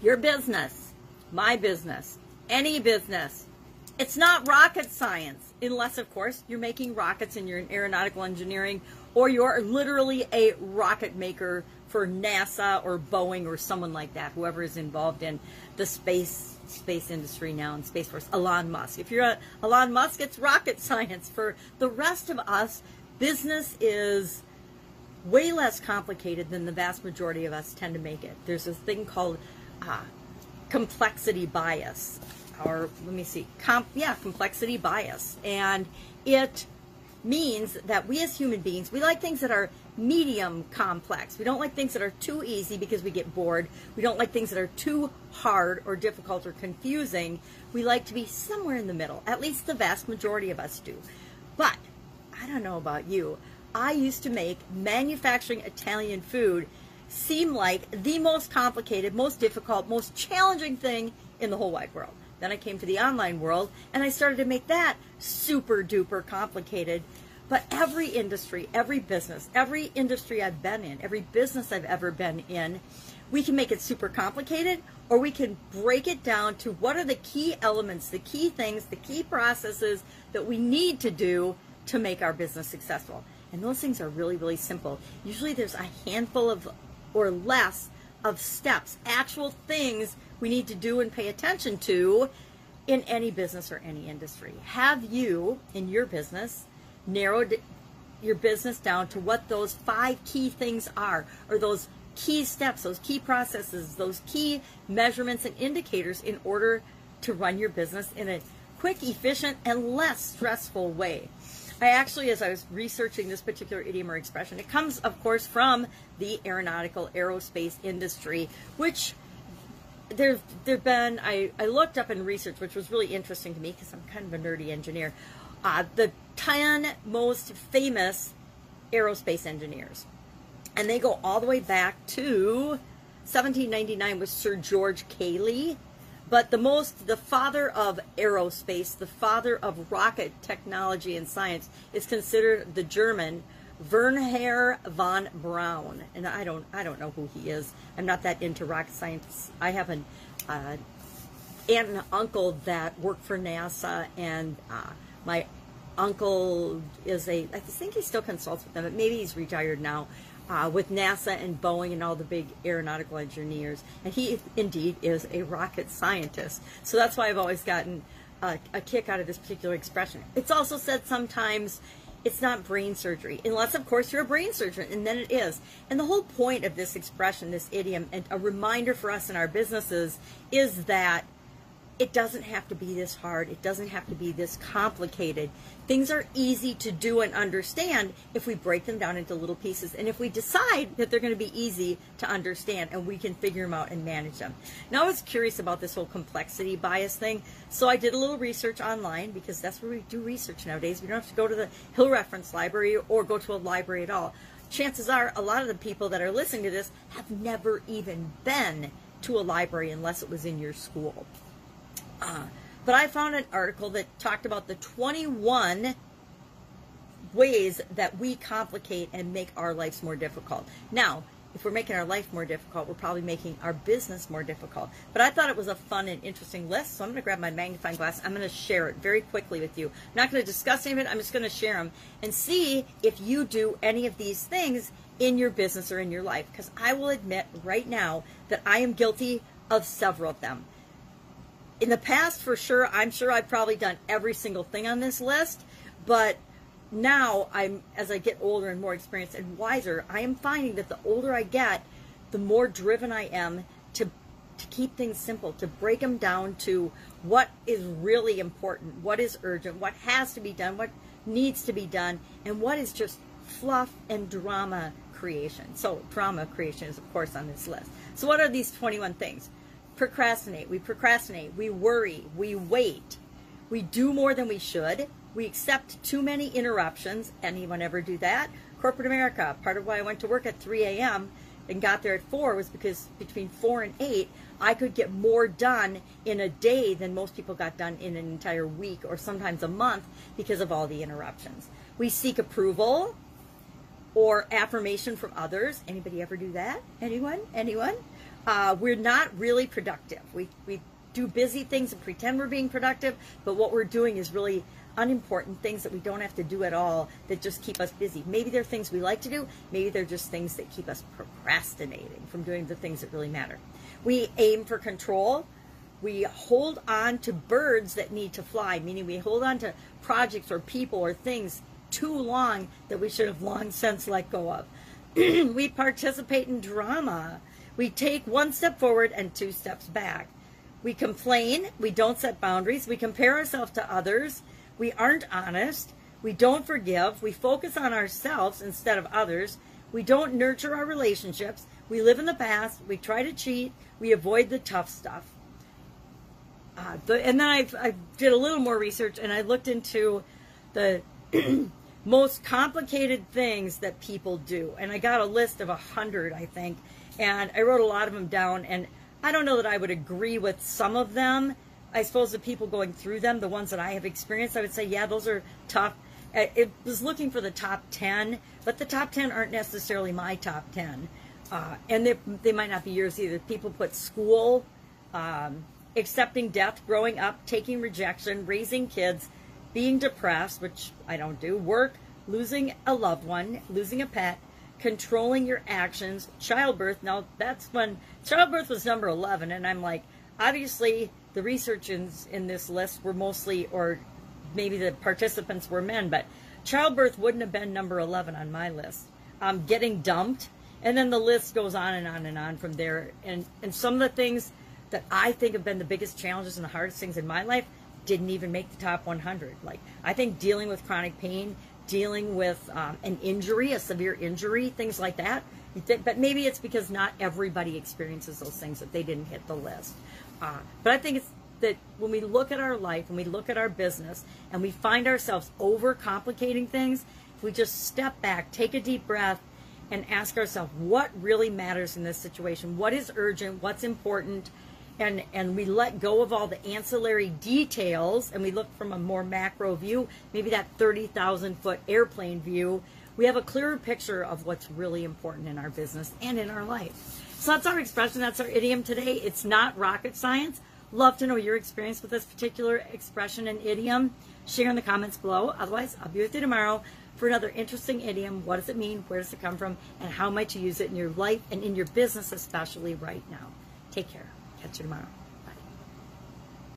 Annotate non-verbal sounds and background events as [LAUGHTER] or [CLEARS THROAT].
Your business, my business, any business, it's not rocket science, unless, of course, you're making rockets and you're in aeronautical engineering or you're literally a rocket maker for NASA or Boeing or someone like that, whoever is involved in the space space industry now and Space Force, Elon Musk. If you're a, Elon Musk, it's rocket [LAUGHS] science. For the rest of us, business is way less complicated than the vast majority of us tend to make it. There's a thing called complexity bias, or let me see, comp, yeah, complexity bias, and it means that we as human beings we like things that are medium complex. We don't like things that are too easy because we get bored. We don't like things that are too hard or difficult or confusing. We like to be somewhere in the middle. At least the vast majority of us do. But I don't know about you. I used to make manufacturing Italian food seem like the most complicated, most difficult, most challenging thing in the whole wide world. Then I came to the online world and I started to make that super duper complicated. But every industry, every business, every industry I've been in, every business I've ever been in, we can make it super complicated or we can break it down to what are the key elements, the key things, the key processes that we need to do to make our business successful. And those things are really, really simple. Usually there's a handful of or less of steps, actual things we need to do and pay attention to in any business or any industry. Have you, in your business, narrowed your business down to what those five key things are, or those key steps, those key processes, those key measurements and indicators in order to run your business in a quick, efficient, and less stressful way? I actually, as I was researching this particular idiom or expression, it comes, of course, from the aeronautical aerospace industry, which there there've been I, I looked up in research which was really interesting to me because i'm kind of a nerdy engineer uh, the 10 most famous aerospace engineers. And they go all the way back to 1799 with sir george cayley but the most the father of aerospace the father of rocket technology and science is considered the german Wernher von Braun, and I don't I don't know who he is. I'm not that into rocket science. I have an uh, aunt and uncle that work for NASA, and uh, my uncle is a I think he still consults with them, but maybe he's retired now. Uh, with NASA and Boeing and all the big aeronautical engineers, and he indeed is a rocket scientist. So that's why I've always gotten a, a kick out of this particular expression. It's also said sometimes it's not brain surgery, unless, of course, you're a brain surgeon, and then it is. And the whole point of this expression, this idiom, and a reminder for us in our businesses is that it doesn't have to be this hard. It doesn't have to be this complicated. Things are easy to do and understand if we break them down into little pieces and if we decide that they're going to be easy to understand and we can figure them out and manage them. Now, I was curious about this whole complexity bias thing, so I did a little research online because that's where we do research nowadays. We don't have to go to the Hill Reference Library or go to a library at all. Chances are a lot of the people that are listening to this have never even been to a library unless it was in your school. Uh, but I found an article that talked about the 21 ways that we complicate and make our lives more difficult. Now, if we're making our life more difficult, we're probably making our business more difficult. But I thought it was a fun and interesting list, so I'm going to grab my magnifying glass. I'm going to share it very quickly with you. I'm not going to discuss any of it. I'm just going to share them and see if you do any of these things in your business or in your life. Because I will admit right now that I am guilty of several of them in the past, for sure, I'm sure I've probably done every single thing on this list, but now I'm as I get older and more experienced and wiser, I am finding that the older I get, the more driven I am to to keep things simple, to break them down to what is really important, what is urgent, what has to be done, what needs to be done, and what is just fluff and drama creation. So, drama creation is, of course, on this list. So, what are these 21 things? Procrastinate. We procrastinate. We worry. We wait. We do more than we should. We accept too many interruptions. Anyone ever do that? Corporate America, part of why I went to work at 3 a.m. and got there at 4 was because between 4 and 8, I could get more done in a day than most people got done in an entire week or sometimes a month because of all the interruptions. We seek approval or affirmation from others. Anybody ever do that? Anyone? Anyone? Uh, we're not really productive. We, we do busy things and pretend we're being productive, but what we're doing is really unimportant things that we don't have to do at all that just keep us busy. Maybe they're things we like to do, maybe they're just things that keep us procrastinating from doing the things that really matter. We aim for control. We hold on to birds that need to fly, meaning we hold on to projects or people or things too long that we should have long since let go of. [CLEARS THROAT] we participate in drama. We take one step forward and two steps back. We complain. We don't set boundaries. We compare ourselves to others. We aren't honest. We don't forgive. We focus on ourselves instead of others. We don't nurture our relationships. We live in the past. We try to cheat. We avoid the tough stuff. Uh, the, and then I, I did a little more research and I looked into the [CLEARS THROAT] most complicated things that people do. And I got a list of a hundred, I think. And I wrote a lot of them down. And I don't know that I would agree with some of them I suppose the people going through them, the ones that I have experienced, I would say, yeah, those are tough. It was looking for the top 10, but the top 10 aren't necessarily my top 10. Uh, and they, they might not be yours either. People put school, um, accepting death, growing up, taking rejection, raising kids, being depressed, which I don't do, work, losing a loved one, losing a pet, controlling your actions, childbirth. Now, that's when childbirth was number 11, and I'm like, obviously, the researchers in, this list were mostly, or maybe the participants were men, but childbirth wouldn't have been number 11 on my list. Um, getting dumped, and then the list goes on and on and on from there. And, and some of the things that I think have been the biggest challenges and the hardest things in my life didn't even make the top 100. Like, I think dealing with chronic pain, dealing with um, an injury, a severe injury, things like that. But maybe it's because not everybody experiences those things that they didn't hit the list. Uh, but I think it's that when we look at our life and we look at our business and we find ourselves overcomplicating things, if we just step back, take a deep breath, and ask ourselves what really matters in this situation, what is urgent, what's important, and and we let go of all the ancillary details and we look from a more macro view, maybe that 30,000 foot airplane view, we have a clearer picture of what's really important in our business and in our life. So that's our expression, that's our idiom today. It's not rocket science. Love to know your experience with this particular expression and idiom. Share in the comments below. Otherwise, I'll be with you tomorrow for another interesting idiom. What does it mean? Where does it come from? And how might you use it in your life and in your business, especially right now? Take care. Catch you tomorrow.